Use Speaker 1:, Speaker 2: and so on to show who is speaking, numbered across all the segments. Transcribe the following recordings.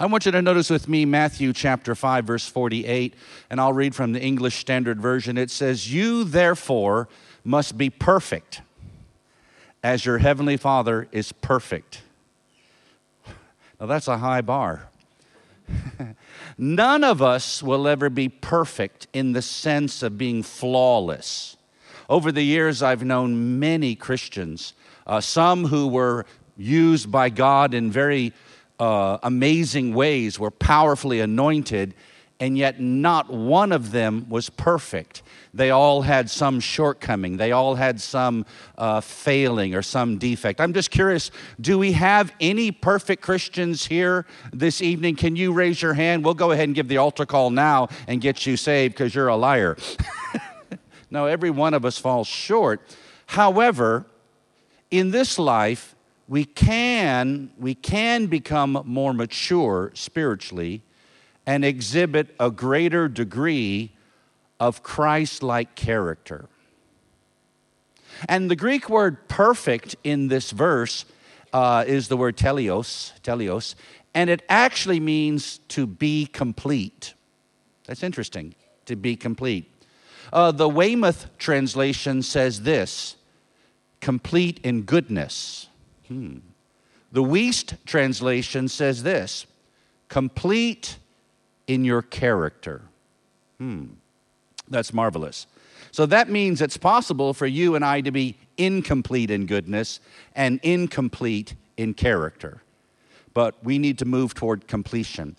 Speaker 1: I want you to notice with me Matthew chapter 5, verse 48, and I'll read from the English Standard Version. It says, You therefore must be perfect as your heavenly Father is perfect. Now that's a high bar. None of us will ever be perfect in the sense of being flawless. Over the years, I've known many Christians, uh, some who were used by God in very uh, amazing ways, were powerfully anointed, and yet not one of them was perfect. They all had some shortcoming, they all had some uh, failing or some defect. I'm just curious do we have any perfect Christians here this evening? Can you raise your hand? We'll go ahead and give the altar call now and get you saved because you're a liar. no, every one of us falls short. However, in this life, we can, we can become more mature spiritually and exhibit a greater degree of Christ like character. And the Greek word perfect in this verse uh, is the word teleos, teleos, and it actually means to be complete. That's interesting, to be complete. Uh, the Weymouth translation says this complete in goodness. Hmm. The Wuest translation says this complete in your character. Hmm. That's marvelous. So that means it's possible for you and I to be incomplete in goodness and incomplete in character. But we need to move toward completion.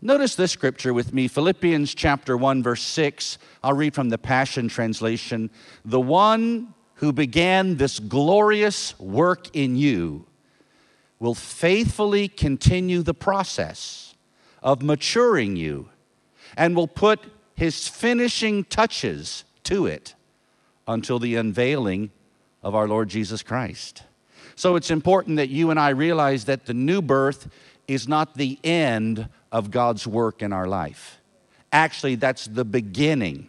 Speaker 1: Notice this scripture with me Philippians chapter 1, verse 6. I'll read from the Passion Translation. The one who began this glorious work in you will faithfully continue the process of maturing you and will put his finishing touches to it until the unveiling of our Lord Jesus Christ. So it's important that you and I realize that the new birth is not the end of God's work in our life. Actually, that's the beginning.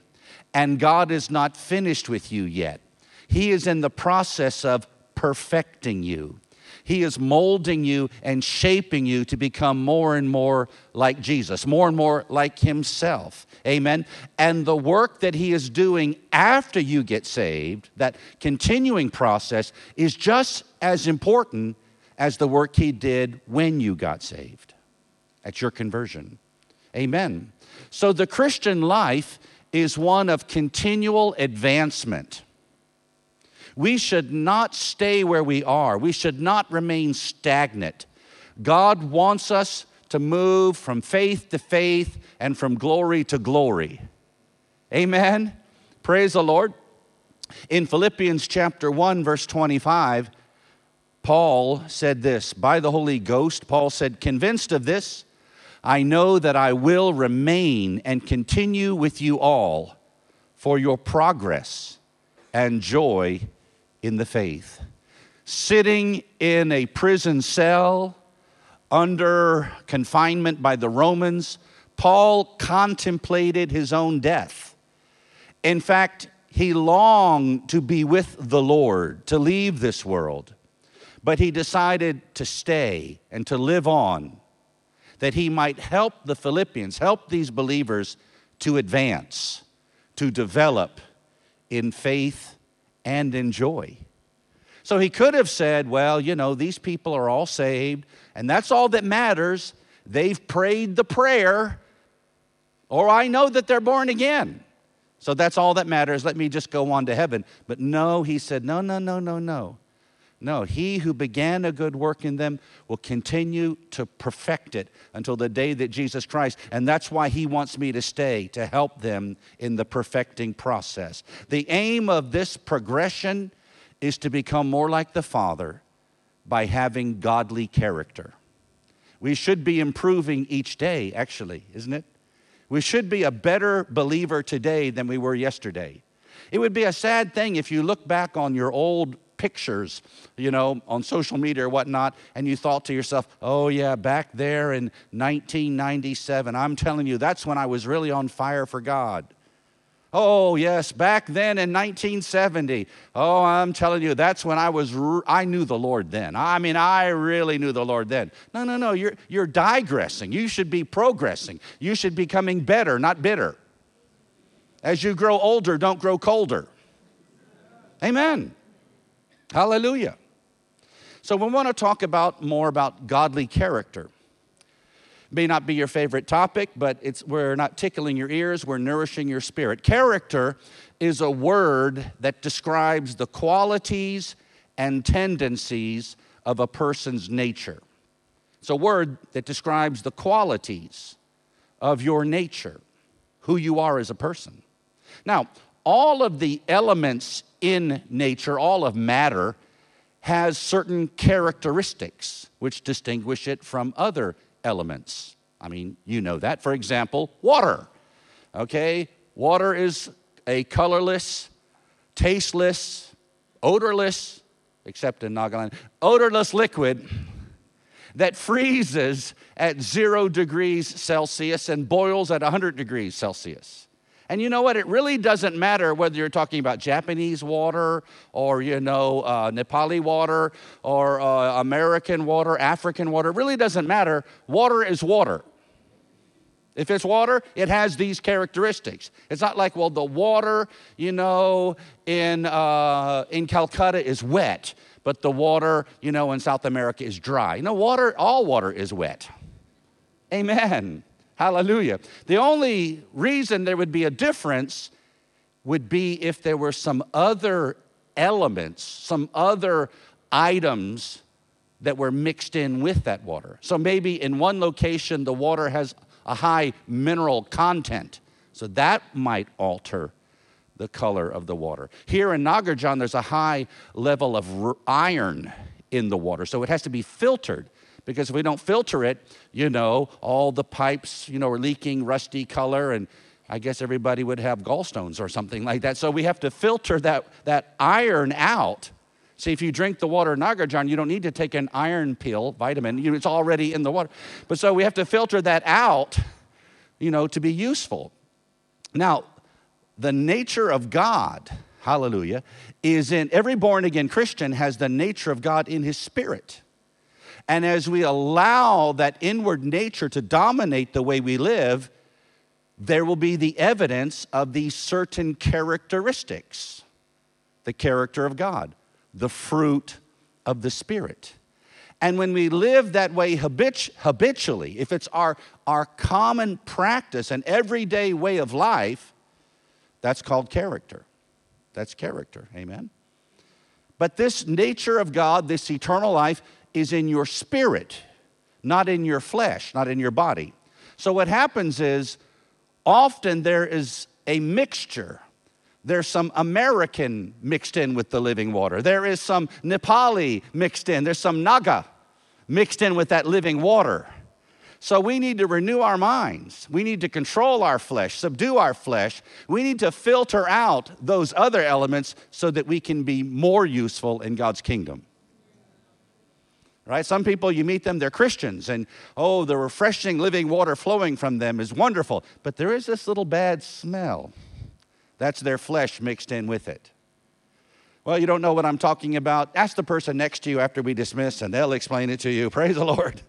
Speaker 1: And God is not finished with you yet. He is in the process of perfecting you. He is molding you and shaping you to become more and more like Jesus, more and more like Himself. Amen. And the work that He is doing after you get saved, that continuing process, is just as important as the work He did when you got saved at your conversion. Amen. So the Christian life is one of continual advancement. We should not stay where we are. We should not remain stagnant. God wants us to move from faith to faith and from glory to glory. Amen. Praise the Lord. In Philippians chapter 1 verse 25, Paul said this, by the Holy Ghost, Paul said, "Convinced of this, I know that I will remain and continue with you all for your progress and joy in the faith. Sitting in a prison cell under confinement by the Romans, Paul contemplated his own death. In fact, he longed to be with the Lord, to leave this world, but he decided to stay and to live on, that he might help the Philippians, help these believers to advance, to develop in faith and enjoy. So he could have said, Well, you know, these people are all saved, and that's all that matters. They've prayed the prayer, or I know that they're born again. So that's all that matters. Let me just go on to heaven. But no, he said, No, no, no, no, no. No, he who began a good work in them will continue to perfect it until the day that Jesus Christ, and that's why he wants me to stay, to help them in the perfecting process. The aim of this progression is to become more like the Father by having godly character. We should be improving each day, actually, isn't it? We should be a better believer today than we were yesterday. It would be a sad thing if you look back on your old pictures, you know, on social media or whatnot, and you thought to yourself, oh, yeah, back there in 1997, I'm telling you, that's when I was really on fire for God. Oh, yes, back then in 1970. Oh, I'm telling you, that's when I was, I knew the Lord then. I mean, I really knew the Lord then. No, no, no, you're, you're digressing. You should be progressing. You should be becoming better, not bitter. As you grow older, don't grow colder. Amen. Hallelujah. So we want to talk about more about godly character may not be your favorite topic, but it's, we're not tickling your ears, we're nourishing your spirit. Character is a word that describes the qualities and tendencies of a person's nature. It's a word that describes the qualities of your nature, who you are as a person. Now, all of the elements in nature, all of matter, has certain characteristics which distinguish it from other elements. I mean, you know that. For example, water. Okay? Water is a colorless, tasteless, odorless, except in Nagaland, odorless liquid that freezes at zero degrees Celsius and boils at 100 degrees Celsius. And you know what? It really doesn't matter whether you're talking about Japanese water or, you know, uh, Nepali water or uh, American water, African water. It really doesn't matter. Water is water. If it's water, it has these characteristics. It's not like, well, the water, you know, in, uh, in Calcutta is wet, but the water, you know, in South America is dry. You know, water, all water is wet. Amen. Hallelujah. The only reason there would be a difference would be if there were some other elements, some other items that were mixed in with that water. So maybe in one location the water has a high mineral content, so that might alter the color of the water. Here in Nagarjan, there's a high level of iron in the water, so it has to be filtered because if we don't filter it, you know, all the pipes, you know, are leaking rusty color and I guess everybody would have gallstones or something like that. So we have to filter that, that iron out. See, if you drink the water Nagarjan, you don't need to take an iron pill, vitamin, you, it's already in the water. But so we have to filter that out, you know, to be useful. Now, the nature of God, hallelujah, is in every born again Christian has the nature of God in his spirit. And as we allow that inward nature to dominate the way we live, there will be the evidence of these certain characteristics the character of God, the fruit of the Spirit. And when we live that way habitually, if it's our, our common practice and everyday way of life, that's called character. That's character. Amen. But this nature of God, this eternal life, is in your spirit, not in your flesh, not in your body. So what happens is often there is a mixture. There's some American mixed in with the living water. There is some Nepali mixed in. There's some Naga mixed in with that living water. So we need to renew our minds. We need to control our flesh, subdue our flesh. We need to filter out those other elements so that we can be more useful in God's kingdom right? Some people, you meet them, they're Christians, and oh, the refreshing living water flowing from them is wonderful. But there is this little bad smell. That's their flesh mixed in with it. Well, you don't know what I'm talking about. Ask the person next to you after we dismiss, and they'll explain it to you. Praise the Lord.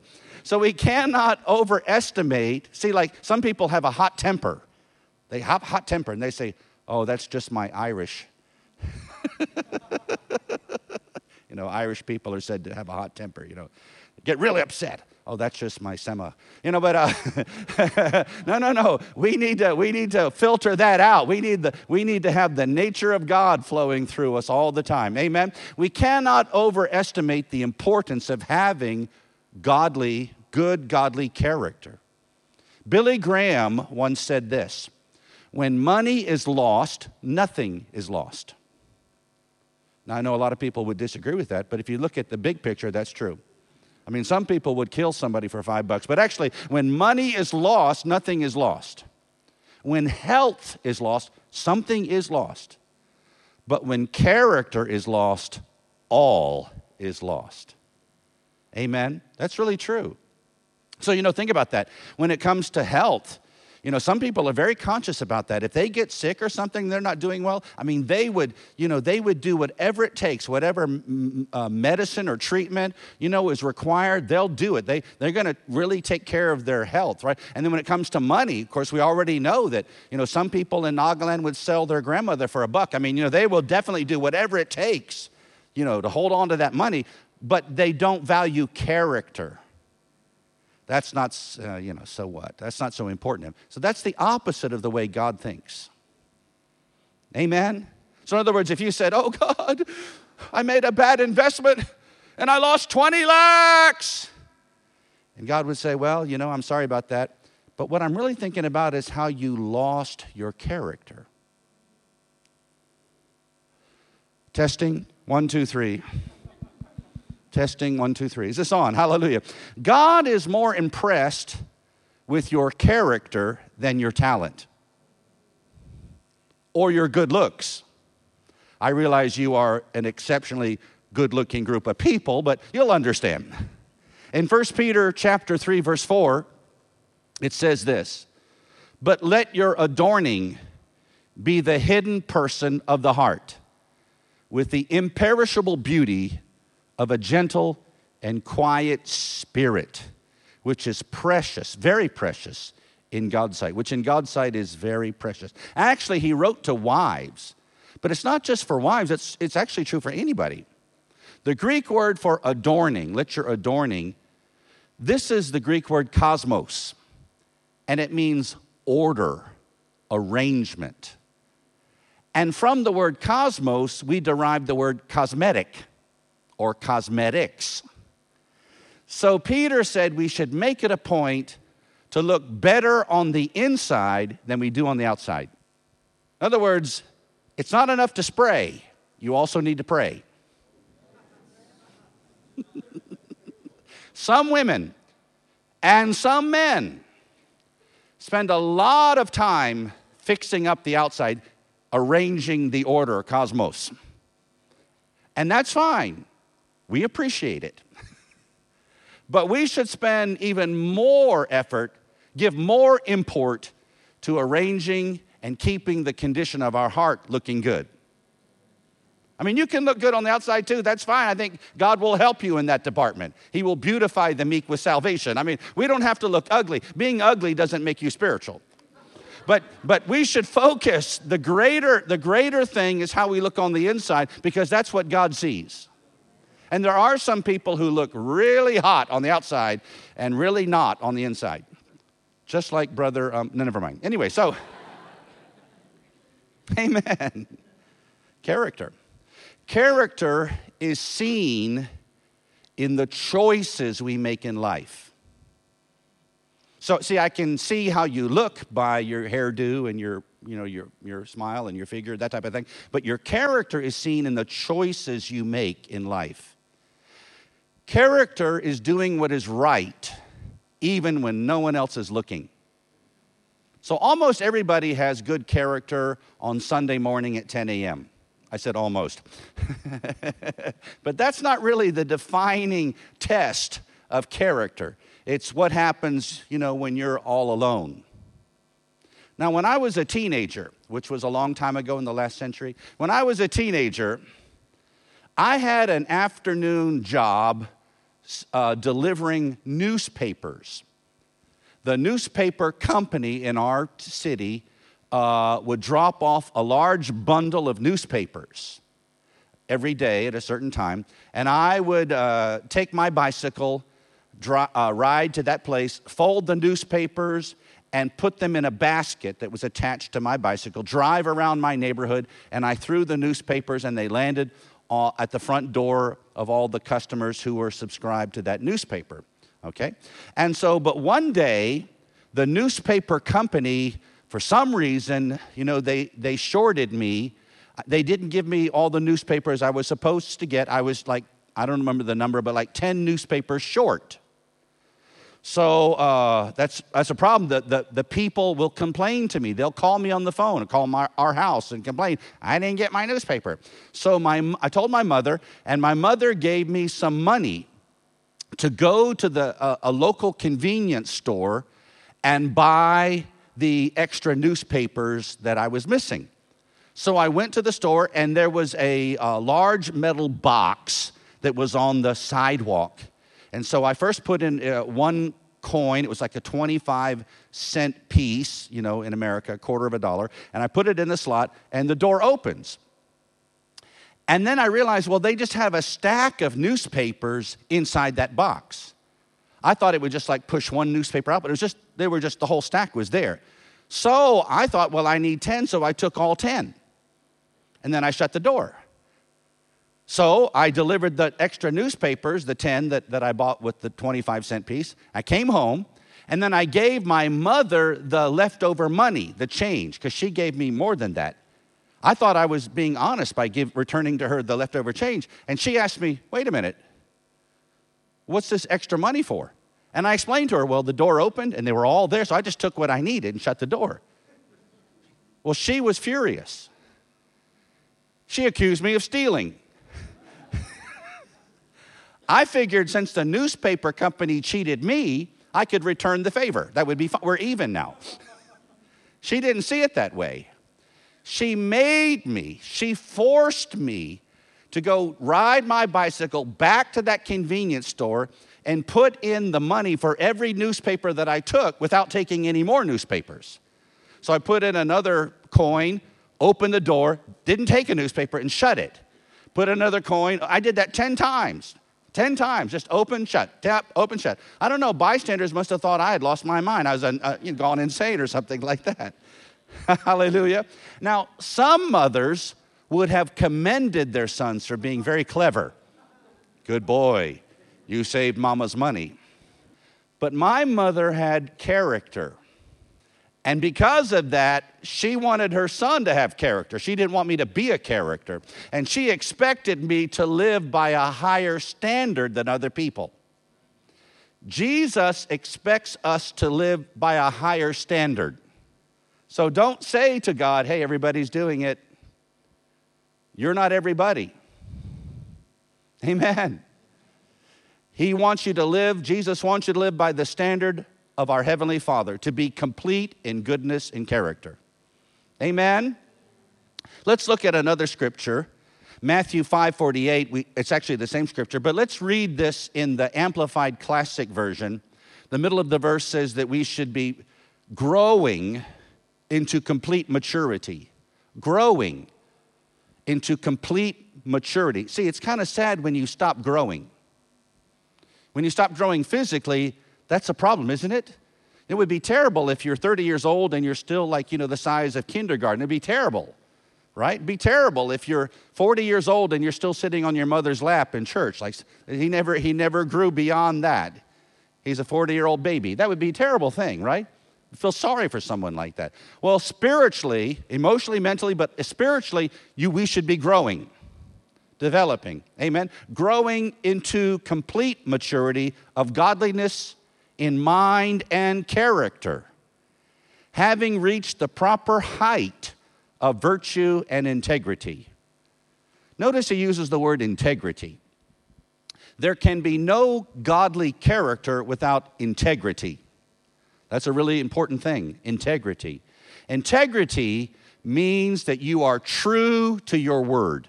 Speaker 1: So we cannot overestimate. See, like some people have a hot temper. They have hot temper, and they say, oh, that's just my Irish. You know, Irish people are said to have a hot temper, you know, get really upset. Oh, that's just my sema. You know, but uh, no, no, no. We need to we need to filter that out. We need the we need to have the nature of God flowing through us all the time. Amen. We cannot overestimate the importance of having godly, good godly character. Billy Graham once said this: "When money is lost, nothing is lost." Now, I know a lot of people would disagree with that, but if you look at the big picture, that's true. I mean, some people would kill somebody for five bucks, but actually, when money is lost, nothing is lost. When health is lost, something is lost. But when character is lost, all is lost. Amen? That's really true. So, you know, think about that. When it comes to health, You know, some people are very conscious about that. If they get sick or something, they're not doing well. I mean, they would, you know, they would do whatever it takes, whatever uh, medicine or treatment, you know, is required. They'll do it. They they're going to really take care of their health, right? And then when it comes to money, of course, we already know that, you know, some people in Nagaland would sell their grandmother for a buck. I mean, you know, they will definitely do whatever it takes, you know, to hold on to that money. But they don't value character. That's not, uh, you know, so what? That's not so important. to him. So that's the opposite of the way God thinks. Amen? So, in other words, if you said, Oh God, I made a bad investment and I lost 20 lakhs, and God would say, Well, you know, I'm sorry about that. But what I'm really thinking about is how you lost your character. Testing, one, two, three. Testing one, two, three. Is this on? Hallelujah. God is more impressed with your character than your talent or your good looks. I realize you are an exceptionally good looking group of people, but you'll understand. In 1 Peter chapter 3 verse 4, it says this, "But let your adorning be the hidden person of the heart, with the imperishable beauty of a gentle and quiet spirit, which is precious, very precious in God's sight, which in God's sight is very precious. Actually, he wrote to wives, but it's not just for wives, it's, it's actually true for anybody. The Greek word for adorning, let your adorning, this is the Greek word cosmos, and it means order, arrangement. And from the word cosmos, we derive the word cosmetic or cosmetics. So Peter said we should make it a point to look better on the inside than we do on the outside. In other words, it's not enough to spray, you also need to pray. some women and some men spend a lot of time fixing up the outside, arranging the order, cosmos. And that's fine. We appreciate it. but we should spend even more effort, give more import to arranging and keeping the condition of our heart looking good. I mean, you can look good on the outside too. That's fine. I think God will help you in that department. He will beautify the meek with salvation. I mean, we don't have to look ugly. Being ugly doesn't make you spiritual. But, but we should focus. The greater, the greater thing is how we look on the inside because that's what God sees. And there are some people who look really hot on the outside and really not on the inside. Just like brother, um, no, never mind. Anyway, so, amen. Character. Character is seen in the choices we make in life. So, see, I can see how you look by your hairdo and your, you know, your, your smile and your figure, that type of thing. But your character is seen in the choices you make in life. Character is doing what is right, even when no one else is looking. So almost everybody has good character on Sunday morning at 10 a.m. I said almost. but that's not really the defining test of character. It's what happens, you know, when you're all alone. Now, when I was a teenager, which was a long time ago in the last century, when I was a teenager, I had an afternoon job uh, delivering newspapers. The newspaper company in our city uh, would drop off a large bundle of newspapers every day at a certain time, and I would uh, take my bicycle, dry, uh, ride to that place, fold the newspapers, and put them in a basket that was attached to my bicycle, drive around my neighborhood, and I threw the newspapers, and they landed at the front door of all the customers who were subscribed to that newspaper. Okay? And so, but one day, the newspaper company, for some reason, you know, they, they shorted me. They didn't give me all the newspapers I was supposed to get. I was like, I don't remember the number, but like 10 newspapers short. So uh, that's, that's a problem. The, the, the people will complain to me. They'll call me on the phone and call my, our house and complain, I didn't get my newspaper. So my, I told my mother, and my mother gave me some money to go to the, uh, a local convenience store and buy the extra newspapers that I was missing. So I went to the store, and there was a, a large metal box that was on the sidewalk. And so I first put in uh, one coin. It was like a 25 cent piece, you know, in America, a quarter of a dollar. And I put it in the slot, and the door opens. And then I realized, well, they just have a stack of newspapers inside that box. I thought it would just like push one newspaper out, but it was just, they were just, the whole stack was there. So I thought, well, I need 10, so I took all 10. And then I shut the door. So I delivered the extra newspapers, the 10 that, that I bought with the 25 cent piece. I came home, and then I gave my mother the leftover money, the change, because she gave me more than that. I thought I was being honest by give, returning to her the leftover change. And she asked me, wait a minute, what's this extra money for? And I explained to her, well, the door opened and they were all there, so I just took what I needed and shut the door. Well, she was furious. She accused me of stealing. I figured since the newspaper company cheated me, I could return the favor. That would be fine. We're even now. she didn't see it that way. She made me, she forced me to go ride my bicycle back to that convenience store and put in the money for every newspaper that I took without taking any more newspapers. So I put in another coin, opened the door, didn't take a newspaper, and shut it. Put another coin. I did that 10 times. 10 times, just open, shut, tap, open, shut. I don't know, bystanders must have thought I had lost my mind. I was uh, you know, gone insane or something like that. Hallelujah. Now, some mothers would have commended their sons for being very clever. Good boy, you saved mama's money. But my mother had character. And because of that, she wanted her son to have character. She didn't want me to be a character. And she expected me to live by a higher standard than other people. Jesus expects us to live by a higher standard. So don't say to God, hey, everybody's doing it. You're not everybody. Amen. He wants you to live, Jesus wants you to live by the standard of our Heavenly Father, to be complete in goodness and character. Amen. Let's look at another scripture. Matthew 5:48, we, it's actually the same scripture, but let's read this in the amplified classic version. The middle of the verse says that we should be growing into complete maturity, growing into complete maturity. See, it's kind of sad when you stop growing. When you stop growing physically, that's a problem, isn't it? It would be terrible if you're 30 years old and you're still like, you know, the size of kindergarten. It'd be terrible, right? It'd be terrible if you're 40 years old and you're still sitting on your mother's lap in church. Like he never, he never grew beyond that. He's a 40 year old baby. That would be a terrible thing, right? feel sorry for someone like that. Well, spiritually, emotionally, mentally, but spiritually, you, we should be growing, developing. Amen. Growing into complete maturity of godliness in mind and character, having reached the proper height of virtue and integrity. Notice he uses the word integrity. There can be no godly character without integrity. That's a really important thing integrity. Integrity means that you are true to your word,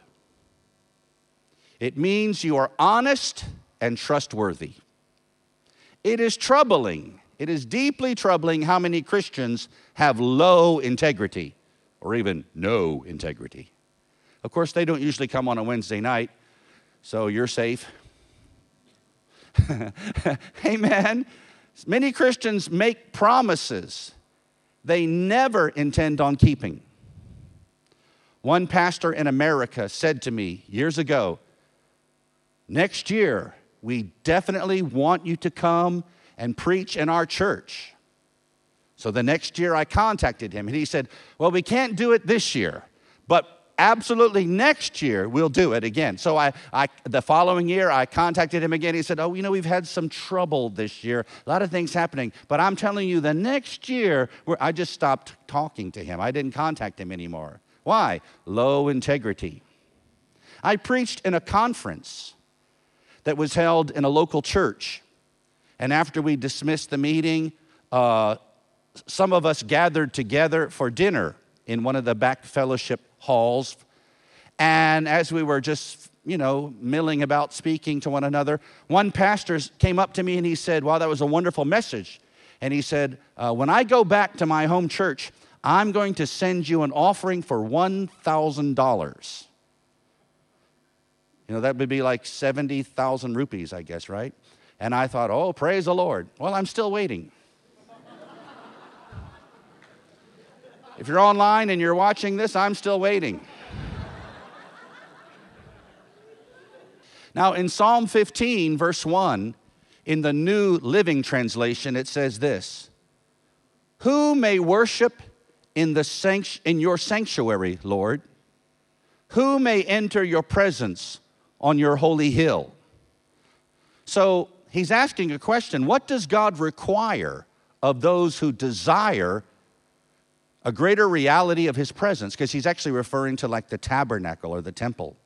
Speaker 1: it means you are honest and trustworthy. It is troubling, it is deeply troubling how many Christians have low integrity or even no integrity. Of course, they don't usually come on a Wednesday night, so you're safe. Amen. Many Christians make promises they never intend on keeping. One pastor in America said to me years ago, Next year, we definitely want you to come and preach in our church. So the next year I contacted him and he said, Well, we can't do it this year, but absolutely next year we'll do it again. So I, I, the following year I contacted him again. He said, "Oh, you know we've had some trouble this year. A lot of things happening, but I'm telling you, the next year I just stopped talking to him. I didn't contact him anymore. Why? Low integrity. I preached in a conference that was held in a local church, and after we dismissed the meeting. Uh, some of us gathered together for dinner in one of the back fellowship halls. And as we were just, you know, milling about speaking to one another, one pastor came up to me and he said, Wow, that was a wonderful message. And he said, uh, When I go back to my home church, I'm going to send you an offering for $1,000. You know, that would be like 70,000 rupees, I guess, right? And I thought, oh, praise the Lord. Well, I'm still waiting. if you're online and you're watching this, I'm still waiting. now, in Psalm 15, verse 1, in the New Living Translation, it says this Who may worship in, the sanct- in your sanctuary, Lord? Who may enter your presence on your holy hill? So he's asking a question What does God require of those who desire a greater reality of his presence? Because he's actually referring to like the tabernacle or the temple.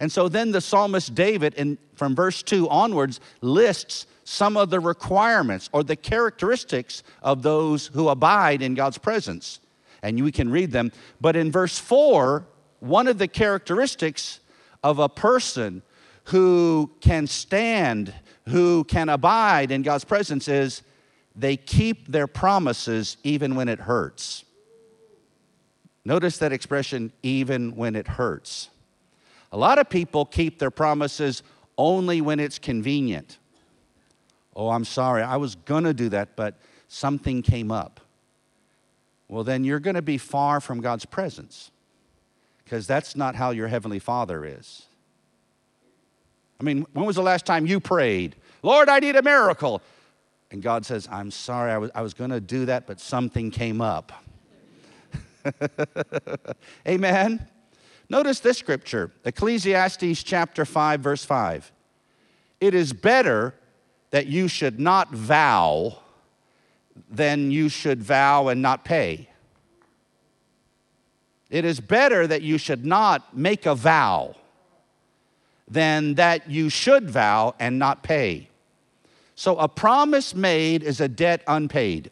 Speaker 1: And so then the psalmist David, in, from verse 2 onwards, lists some of the requirements or the characteristics of those who abide in God's presence. And we can read them. But in verse 4, one of the characteristics of a person who can stand who can abide in God's presence is they keep their promises even when it hurts. Notice that expression, even when it hurts. A lot of people keep their promises only when it's convenient. Oh, I'm sorry, I was to do that, but something came up. Well, then you're to be far from God's presence because that's not how your Heavenly Father is. I mean, when was the last time you prayed, Lord, I need a miracle? And God says, I'm sorry, I was, I was going to do that, but something came up. Amen. Notice this scripture Ecclesiastes chapter 5, verse 5. It is better that you should not vow than you should vow and not pay. It is better that you should not make a vow than that you should vow and not pay. So a promise made is a debt unpaid.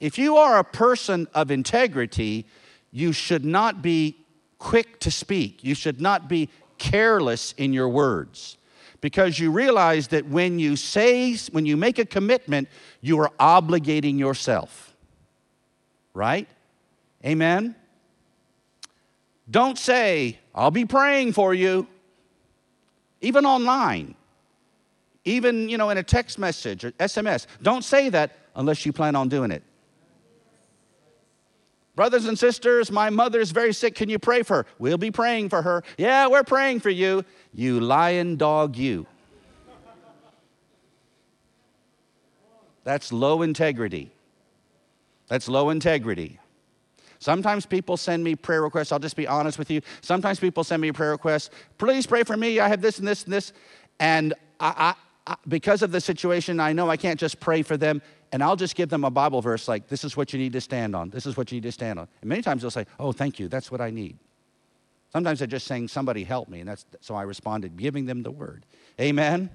Speaker 1: If you are a person of integrity, you should not be quick to speak. You should not be careless in your words because you realize that when you say, when you make a commitment, you are obligating yourself. Right? Amen? Don't say, I'll be praying for you, even online, even, you know, in a text message or SMS. Don't say that unless you plan on doing it. Brothers and sisters, my mother's very sick. Can you pray for her? We'll be praying for her. Yeah, we're praying for you. You lion dog, you. That's low integrity. That's low integrity. Sometimes people send me prayer requests. I'll just be honest with you. Sometimes people send me prayer request. Please pray for me. I have this and this and this. And I, I, I, because of the situation, I know I can't just pray for them. And I'll just give them a Bible verse like, this is what you need to stand on. This is what you need to stand on. And many times they'll say, oh, thank you. That's what I need. Sometimes they're just saying, somebody help me. And that's so I responded, giving them the word. Amen.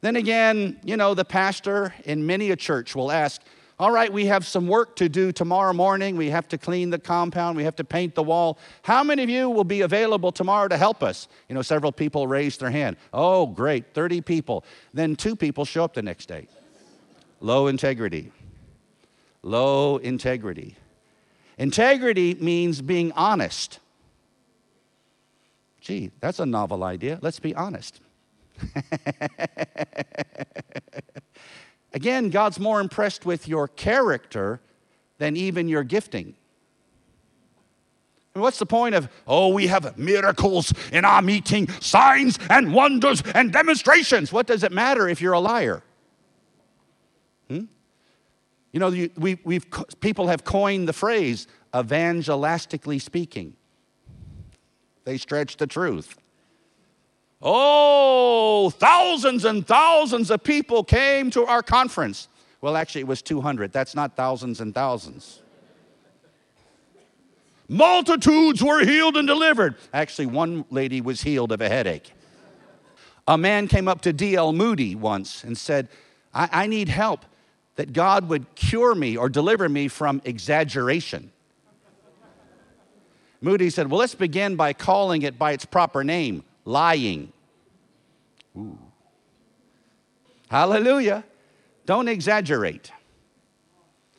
Speaker 1: Then again, you know, the pastor in many a church will ask, all right, we have some work to do tomorrow morning. We have to clean the compound. We have to paint the wall. How many of you will be available tomorrow to help us? You know, several people raised their hand. Oh, great, 30 people. Then two people show up the next day. Low integrity. Low integrity. Integrity means being honest. Gee, that's a novel idea. Let's be honest. Again, God's more impressed with your character than even your gifting. what's the point of, oh, we have miracles in our meeting, signs and wonders and demonstrations? What does it matter if you're a liar? Hmm? You know, we, we've, people have coined the phrase evangelistically speaking. They stretch the truth. Oh, thousands and thousands of people came to our conference. Well, actually, it was 200. That's not thousands and thousands. Multitudes were healed and delivered. Actually, one lady was healed of a headache. A man came up to D.L. Moody once and said, I, I need help. that God would cure me or deliver me from exaggeration. Moody said, Well, let's begin by calling it by its proper name lying. Ooh. Hallelujah. Don't exaggerate,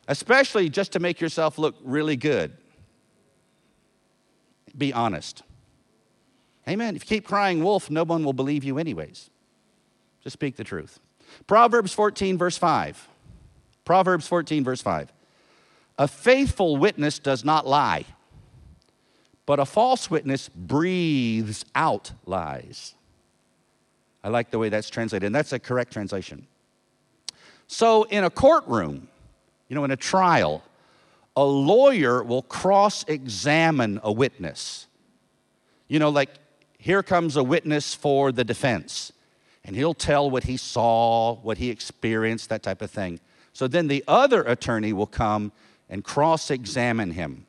Speaker 1: especially just to make yourself look really good. Be honest. Amen. If you keep crying wolf, no one will believe you, anyways. Just speak the truth. Proverbs 14, verse 5. Proverbs 14, verse 5. A faithful witness does not lie, but a false witness breathes out lies. I like the way that's translated, and that's a correct translation. So, in a courtroom, you know, in a trial, a lawyer will cross examine a witness. You know, like here comes a witness for the defense, and he'll tell what he saw, what he experienced, that type of thing. So then the other attorney will come and cross examine him.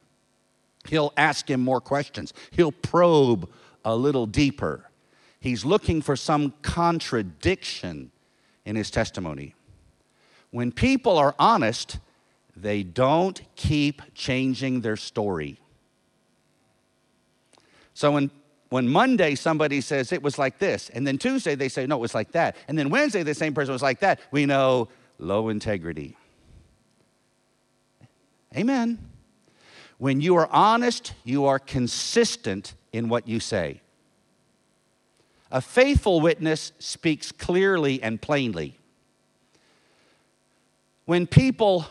Speaker 1: He'll ask him more questions, he'll probe a little deeper. He's looking for some contradiction in his testimony. When people are honest, they don't keep changing their story. So when, when Monday somebody says it was like this, and then Tuesday they say, no, it was like that, and then Wednesday the same person was like that, we know low integrity. Amen. When you are honest, you are consistent in what you say. A faithful witness speaks clearly and plainly. When people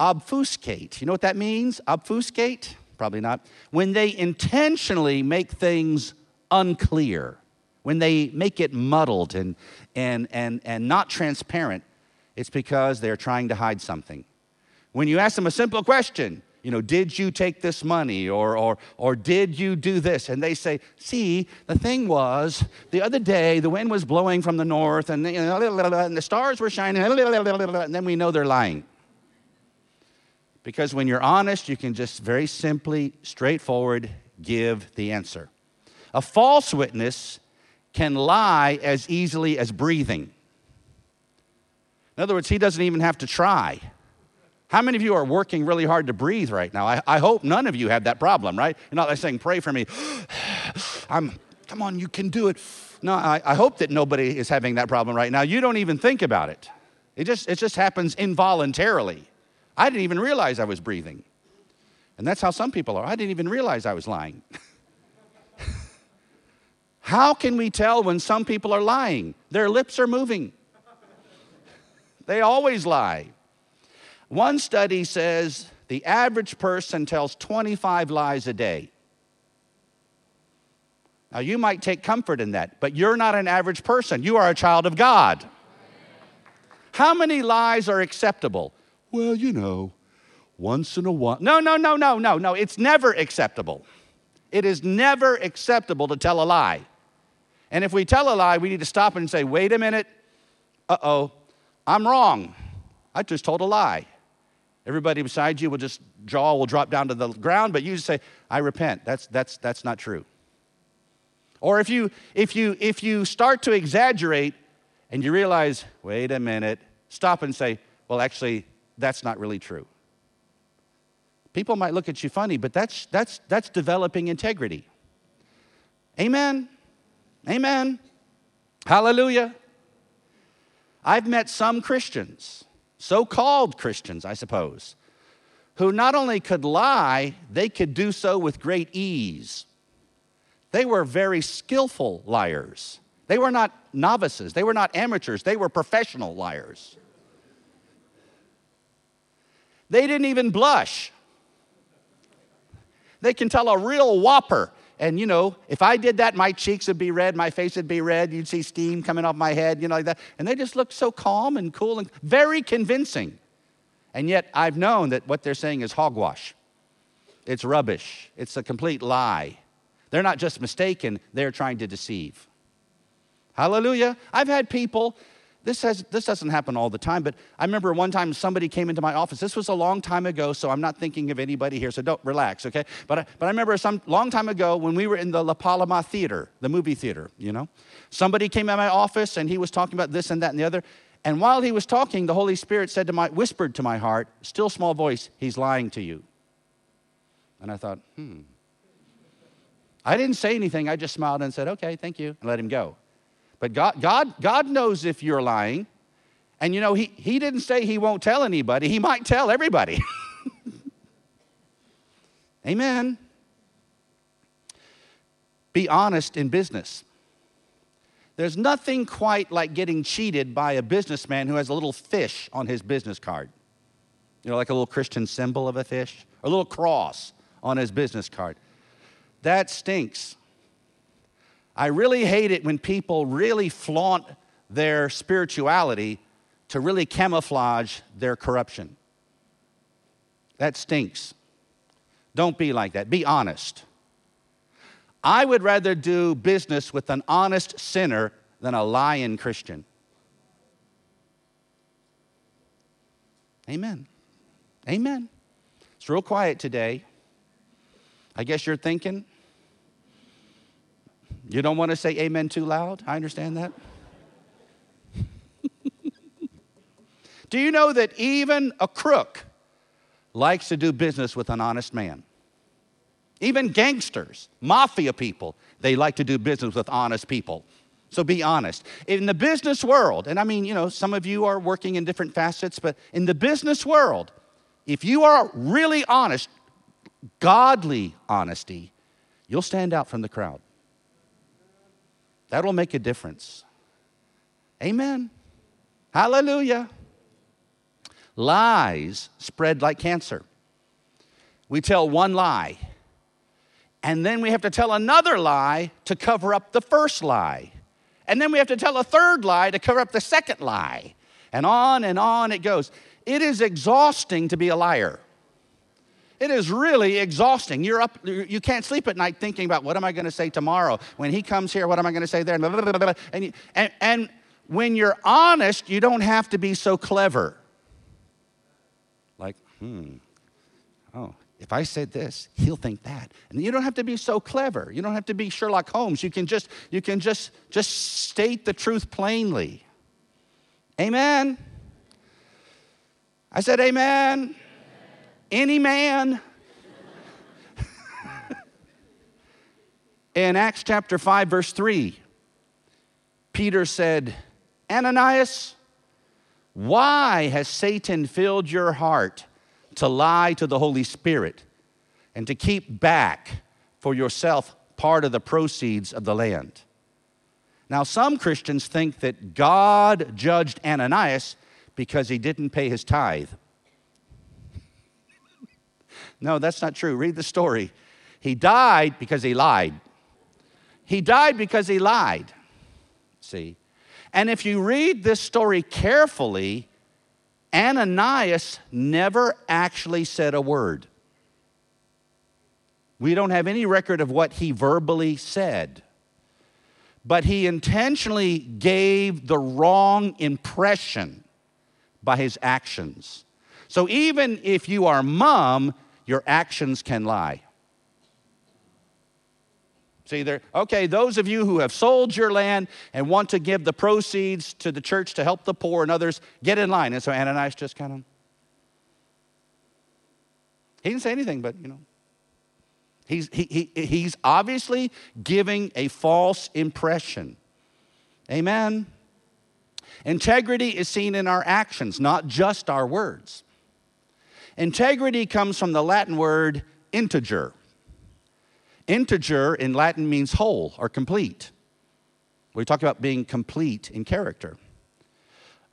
Speaker 1: obfuscate, you know what that means? Obfuscate? Probably not. When they intentionally make things unclear, when they make it muddled and, and, and, and not transparent, it's because they're trying to hide something. When you ask them a simple question, you know, did you take this money or, or, or did you do this? And they say, see, the thing was, the other day the wind was blowing from the north and, you know, and the stars were shining, and then we know they're lying. Because when you're honest, you can just very simply, straightforward give the answer. A false witness can lie as easily as breathing. In other words, he doesn't even have to try. How many of you are working really hard to breathe right now? I, I hope none of you have that problem, right? You're not like saying, pray for me. I'm, come on, you can do it. No, I, I hope that nobody is having that problem right now. You don't even think about it. It just, it just happens involuntarily. I didn't even realize I was breathing. And that's how some people are. I didn't even realize I was lying. how can we tell when some people are lying? Their lips are moving. They always lie. One study says the average person tells 25 lies a day. Now, you might take comfort in that, but you're not an average person. You are a child of God. How many lies are acceptable? Well, you know, once in a while. No, no, no, no, no, no. It's never acceptable. It is never acceptable to tell a lie. And if we tell a lie, we need to stop and say, wait a minute. Uh oh, I'm wrong. I just told a lie. Everybody beside you will just jaw will drop down to the ground, but you just say, I repent. That's that's that's not true. Or if you if you if you start to exaggerate and you realize, wait a minute, stop and say, well, actually, that's not really true. People might look at you funny, but that's that's that's developing integrity. Amen. Amen. Hallelujah. I've met some Christians so called Christians, I suppose, who not only could lie, they could do so with great ease. They were very skillful liars. They were not novices, they were not amateurs, they were professional liars. They didn't even blush. They can tell a real whopper and you know, if I did that, my cheeks would be red, my face would be red, you'd see steam coming off my head, you know, like that. And they just look so calm and cool and very convincing. And yet I've known that what they're saying is hogwash. It's rubbish. It's a complete lie. They're not just mistaken, they're trying to deceive. Hallelujah. I've had people this, has, this doesn't happen all the time, but I remember one time somebody came into my office. This was a long time ago, so I'm not thinking of anybody here, so don't relax, okay? But I, but I remember some long time ago when we were in the La Paloma Theater, the movie theater, you know? Somebody came in my office and he was talking about this and that and the other, And while he was talking, the Holy Spirit said to my, whispered to my heart, still small voice, he's lying to you. And I thought, hmm. I didn't say anything. I just smiled and said, okay, thank you, and let him go. But God, God, God knows if you're lying. And you know, he, he didn't say he won't tell anybody, he might tell everybody. Amen. Be honest in business. There's nothing quite like getting cheated by a businessman who has a little fish on his business card. You know, like a little Christian symbol of a fish, a little cross on his business card. That stinks. I really hate it when people really flaunt their spirituality to really camouflage their corruption. That stinks. Don't be like that. Be honest. I would rather do business with an honest sinner than a lying Christian. Amen. Amen. It's real quiet today. I guess you're thinking, you don't want to say amen too loud? I understand that. do you know that even a crook likes to do business with an honest man? Even gangsters, mafia people, they like to do business with honest people. So be honest. In the business world, and I mean, you know, some of you are working in different facets, but in the business world, if you are really honest, godly honesty, you'll stand out from the crowd. That'll make a difference. Amen. Hallelujah. Lies spread like cancer. We tell one lie and then we have to tell another lie to cover up the first lie. And then we have to tell a third lie to cover up the second lie. And on and on it goes. It is exhausting to be a liar. It is really exhausting. You're up, you can't sleep at night thinking about what am I going to say tomorrow? When he comes here, what am I going to say there? And, you, and, and when you're honest, you don't have to be so clever. Like, hmm, oh, if I said this, he'll think that. And you don't have to be so clever. You don't have to be Sherlock Holmes. You can just, you can just, just state the truth plainly. Amen. I said, Amen. Any man. In Acts chapter 5, verse 3, Peter said, Ananias, why has Satan filled your heart? to lie to the Holy Spirit and to keep back for yourself part of the proceeds of the land. Now, some Christians think that God judged Ananias because he didn't pay his tithe. No, that's not true. Read the story. He died because he lied. He died because he lied. See? And if you read this story carefully, Ananias never actually said a word. We don't have any record of what he verbally said. But he intentionally gave the wrong impression by his actions. So even if you are mum, your actions can lie. See, there, okay, those of you who have sold your land and want to give the proceeds to the church to help the poor and others, get in line. And so Ananias just kind of, he didn't say anything, but you know. He's, he, he, he's obviously giving a false impression. Amen. Integrity is seen in our actions, not just our words. Integrity comes from the Latin word integer. Integer in Latin means whole or complete. We talk about being complete in character.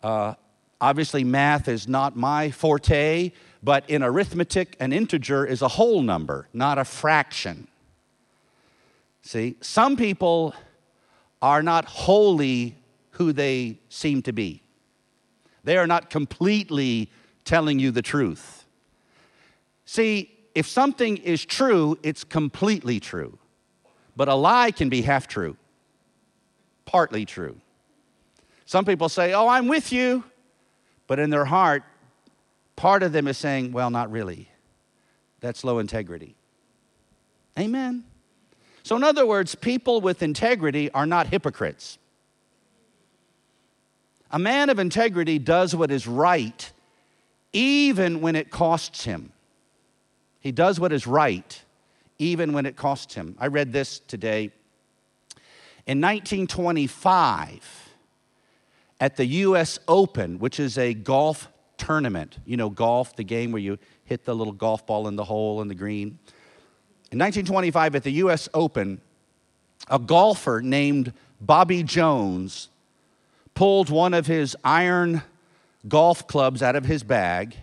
Speaker 1: Uh, obviously, math is not my forte, but in arithmetic, an integer is a whole number, not a fraction. See, some people are not wholly who they seem to be, they are not completely telling you the truth. See, if something is true, it's completely true. But a lie can be half true, partly true. Some people say, Oh, I'm with you. But in their heart, part of them is saying, Well, not really. That's low integrity. Amen. So, in other words, people with integrity are not hypocrites. A man of integrity does what is right, even when it costs him. He does what is right, even when it costs him. I read this today. In 1925, at the US Open, which is a golf tournament, you know, golf, the game where you hit the little golf ball in the hole in the green. In 1925, at the US Open, a golfer named Bobby Jones pulled one of his iron golf clubs out of his bag,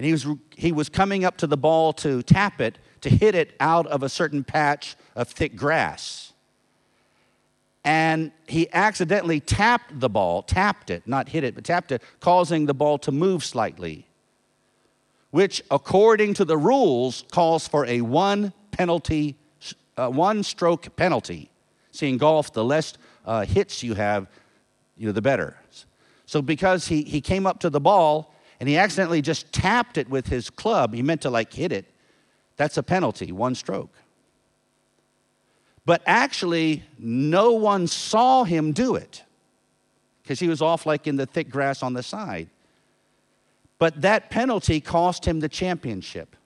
Speaker 1: and he was, he was coming up to the ball to tap it, to hit it out of a certain patch of thick grass. And he accidentally tapped the ball, tapped it, not hit it, but tapped it, causing the ball to move slightly, which, according to the rules, calls for a one penalty, uh, one stroke penalty. See, in golf, the less uh, hits you have, you know, the better. So because he, he came up to the ball and he accidentally just tapped it with his club, he meant to like hit it, that's a penalty, one stroke. But actually, no one saw him do it because he was off like in the thick grass on the side. But that penalty cost him the championship.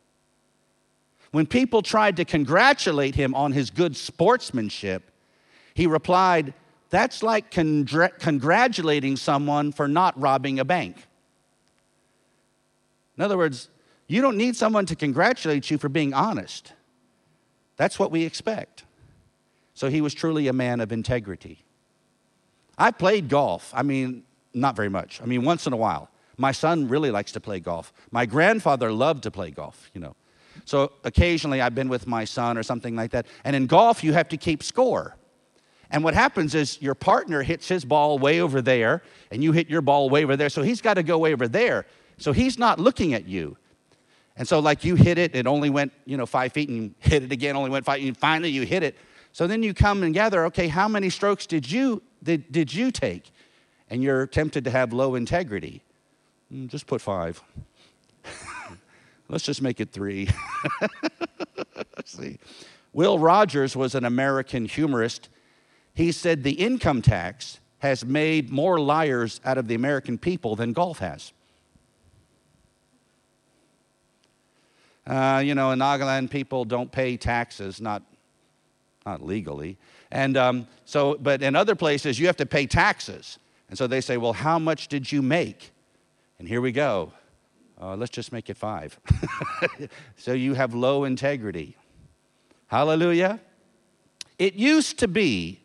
Speaker 1: When people tried to congratulate him on his good sportsmanship, he replied, that's like congr- congratulating someone for not robbing a bank. In other words, you don't need someone to congratulate you for being honest. That's what we expect. So he was truly a man of integrity. I played golf. I mean, not very much. I mean, once in a while. My son really likes to play golf. My grandfather loved to play golf, you know. So occasionally I've been with my son or something like that. And in golf, you have to keep score. And what happens is your partner hits his ball way over there, and you hit your ball way over there. So he's got to go way over there. So he's not looking at you. And so, like, you hit it, it only went, you know, five feet, and you hit it again, only went five, and finally you hit it. So then you come and gather, okay, how many strokes did you, did, did you take? And you're tempted to have low integrity. Mm, just put five. Let's just make it three. see. Will Rogers was an American humorist he said the income tax has made more liars out of the American people than golf has. Uh, you know, in Nagaland, people don't pay taxes, not, not legally. And um, so, but in other places, you have to pay taxes. And so they say, well, how much did you make? And here we go. Uh, let's just make it five. so you have low integrity. Hallelujah. It used to be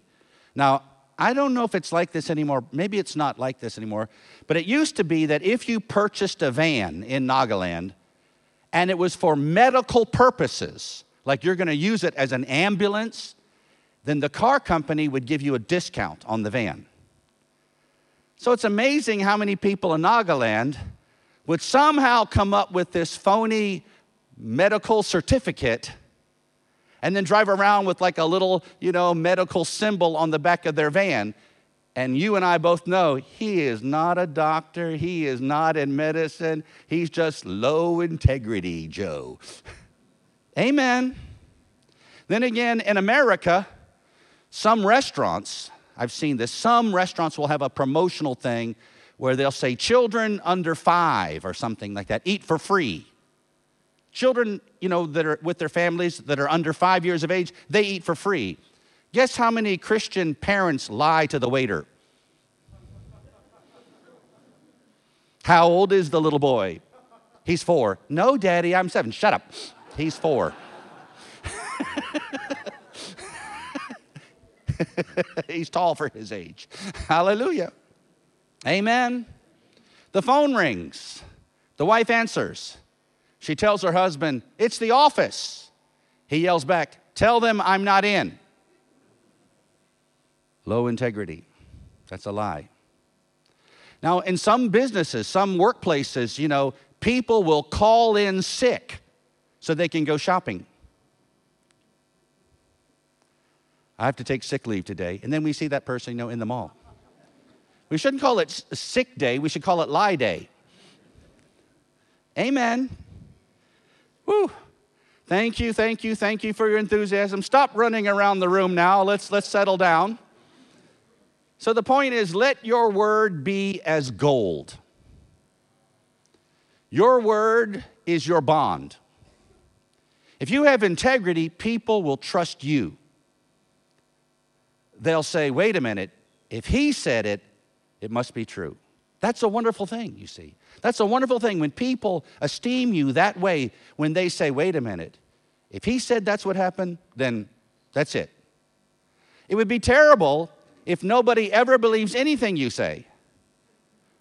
Speaker 1: now, I don't know if it's like this anymore. Maybe it's not like this anymore. But it used to be that if you purchased a van in Nagaland and it was for medical purposes, like you're going to use it as an ambulance, then the car company would give you a discount on the van. So it's amazing how many people in Nagaland would somehow come up with this phony medical certificate and then drive around with like a little, you know, medical symbol on the back of their van. And you and I both know he is not a doctor, he is not in medicine, he's just low integrity Joe. Amen. Then again, in America, some restaurants, I've seen this, some restaurants will have a promotional thing where they'll say children under five or something like that, eat for free. Children, you know, that are with their families that are under five years of age, they eat for free. Guess how many Christian parents lie to the waiter? How old is the little boy? He's four. No, daddy, I'm seven. Shut up. He's four. He's tall for his age. Hallelujah. Amen. The phone rings. The wife answers. She tells her husband, It's the office. He yells back, Tell them I'm not in. Low integrity. That's a lie. Now, in some businesses, some workplaces, you know, people will call in sick so they can go shopping. I have to take sick leave today. And then we see that person, you know, in the mall. We shouldn't call it sick day, we should call it lie day. Amen. Whew. Thank you, thank you, thank you for your enthusiasm. Stop running around the room now. Let's, let's settle down. So the point is let your word be as gold. Your word is your bond. If you have integrity, people will trust you. They'll say, wait a minute, if he said it, it must be true. That's a wonderful thing, you see. That's a wonderful thing when people esteem you that way, when they say, wait a minute, if he said that's what happened, then that's it. It would be terrible if nobody ever believes anything you say.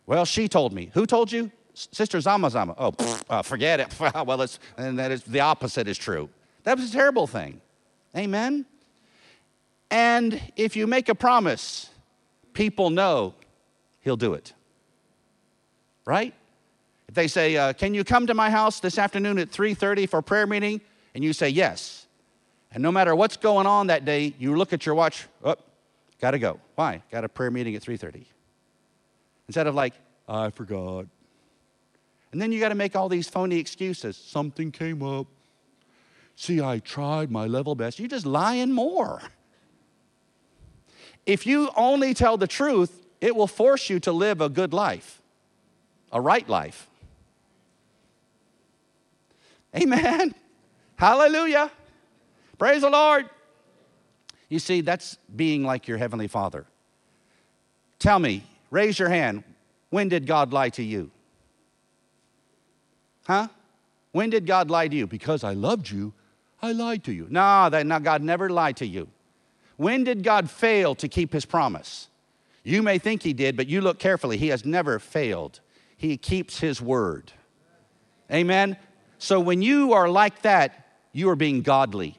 Speaker 1: Well, she told me. Who told you? Sister Zama Zama. Oh, uh, forget it. well, it's, and that is the opposite is true. That was a terrible thing. Amen. And if you make a promise, people know he'll do it. Right? If they say, uh, "Can you come to my house this afternoon at 3:30 for prayer meeting?" and you say yes, and no matter what's going on that day, you look at your watch. Oh, got to go. Why? Got a prayer meeting at 3:30. Instead of like, I forgot. And then you got to make all these phony excuses. Something came up. See, I tried my level best. You're just lying more. If you only tell the truth, it will force you to live a good life, a right life. Amen. Hallelujah. Praise the Lord. You see, that's being like your Heavenly Father. Tell me, raise your hand. When did God lie to you? Huh? When did God lie to you? Because I loved you, I lied to you. No, that, no, God never lied to you. When did God fail to keep his promise? You may think he did, but you look carefully. He has never failed. He keeps his word. Amen? So when you are like that, you are being godly.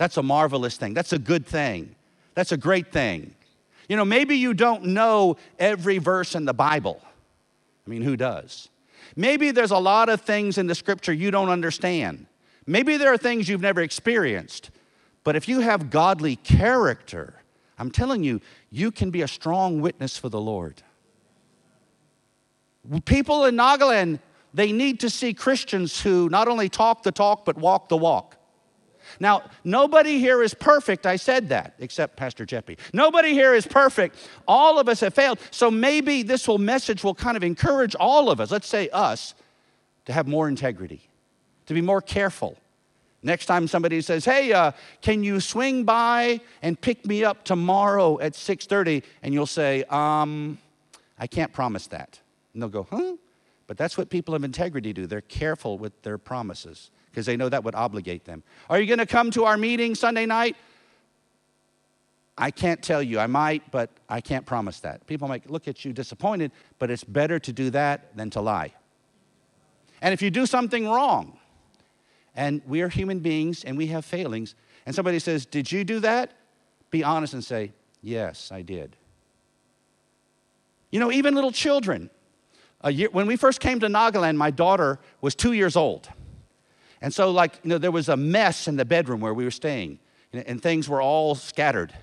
Speaker 1: That's a marvelous thing. That's a good thing. That's a great thing. You know, maybe you don't know every verse in the Bible. I mean, who does? Maybe there's a lot of things in the scripture you don't understand. Maybe there are things you've never experienced. But if you have godly character, I'm telling you, you can be a strong witness for the Lord. People in Nagaland, they need to see Christians who not only talk the talk, but walk the walk. Now, nobody here is perfect. I said that, except Pastor Jeppy. Nobody here is perfect. All of us have failed. So maybe this will message will kind of encourage all of us, let's say us, to have more integrity, to be more careful. Next time somebody says, "Hey, uh, can you swing by and pick me up tomorrow at 6:30?" and you'll say, um, "I can't promise that." And they'll go, "Huh?" But that's what people of integrity do. They're careful with their promises because they know that would obligate them. Are you going to come to our meeting Sunday night? I can't tell you. I might, but I can't promise that. People might look at you disappointed, but it's better to do that than to lie. And if you do something wrong, and we are human beings and we have failings, and somebody says, Did you do that? Be honest and say, Yes, I did. You know, even little children. Year, when we first came to Nagaland, my daughter was two years old. And so, like, you know, there was a mess in the bedroom where we were staying, and, things were all scattered.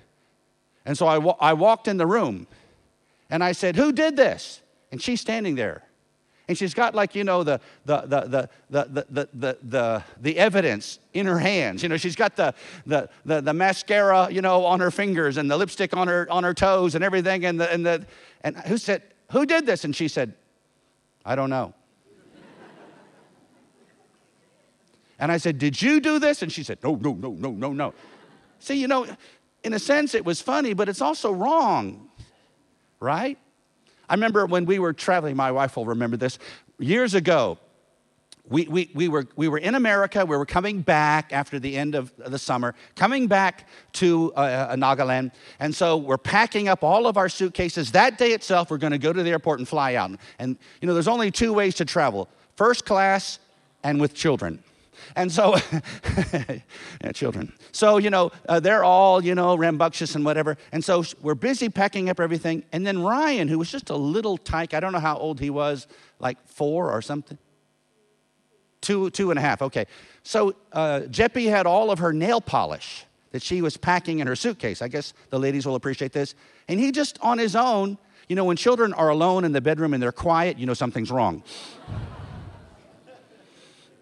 Speaker 1: And so I, I walked in the room, and I said, Who did this? And she's standing there. And she's got like, you know, the, the, the, the, the, the, the, the, the evidence in her hands. You know, she's got the, the, the, the mascara, you know, on her fingers and the lipstick on her, on her toes and everything. And, the, and, the, and who said, who did this? And she said, I don't know. And I said, Did you do this? And she said, No, no, no, no, no, no. See, you know, in a sense, it was funny, but it's also wrong, right? I remember when we were traveling, my wife will remember this, years ago. We, we, we, were, we were in America. We were coming back after the end of the summer, coming back to uh, uh, Nagaland. And so we're packing up all of our suitcases. That day itself, we're going to go to the airport and fly out. And, you know, there's only two ways to travel first class and with children. And so, yeah, children. So, you know, uh, they're all, you know, rambunctious and whatever. And so we're busy packing up everything. And then Ryan, who was just a little tyke, I don't know how old he was, like four or something. Two, two and a half, okay. So uh, Jeppy had all of her nail polish that she was packing in her suitcase. I guess the ladies will appreciate this. And he just on his own, you know, when children are alone in the bedroom and they're quiet, you know something's wrong.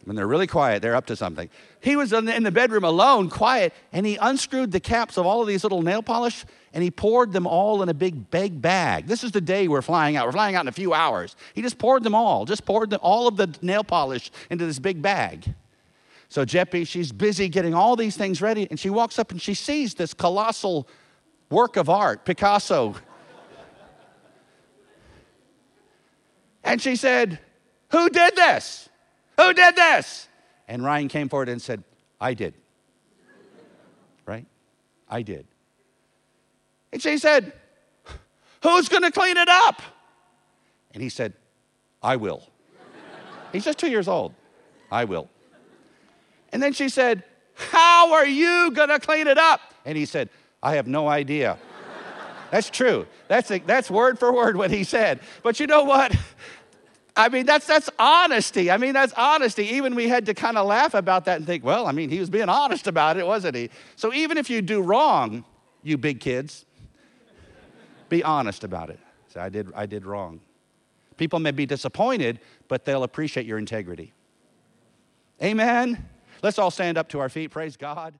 Speaker 1: When they're really quiet, they're up to something. He was in the, in the bedroom alone, quiet, and he unscrewed the caps of all of these little nail polish and he poured them all in a big big bag. This is the day we're flying out. We're flying out in a few hours. He just poured them all, just poured them, all of the nail polish into this big bag. So Jeppy, she's busy getting all these things ready, and she walks up and she sees this colossal work of art, Picasso. and she said, Who did this? Who did this? And Ryan came forward and said, I did. Right? I did. And she said, Who's going to clean it up? And he said, I will. He's just two years old. I will. And then she said, How are you going to clean it up? And he said, I have no idea. That's true. That's, a, that's word for word what he said. But you know what? I mean, that's, that's honesty. I mean, that's honesty. Even we had to kind of laugh about that and think, well, I mean, he was being honest about it, wasn't he? So even if you do wrong, you big kids, be honest about it. Say, I did, I did wrong. People may be disappointed, but they'll appreciate your integrity. Amen. Let's all stand up to our feet. Praise God.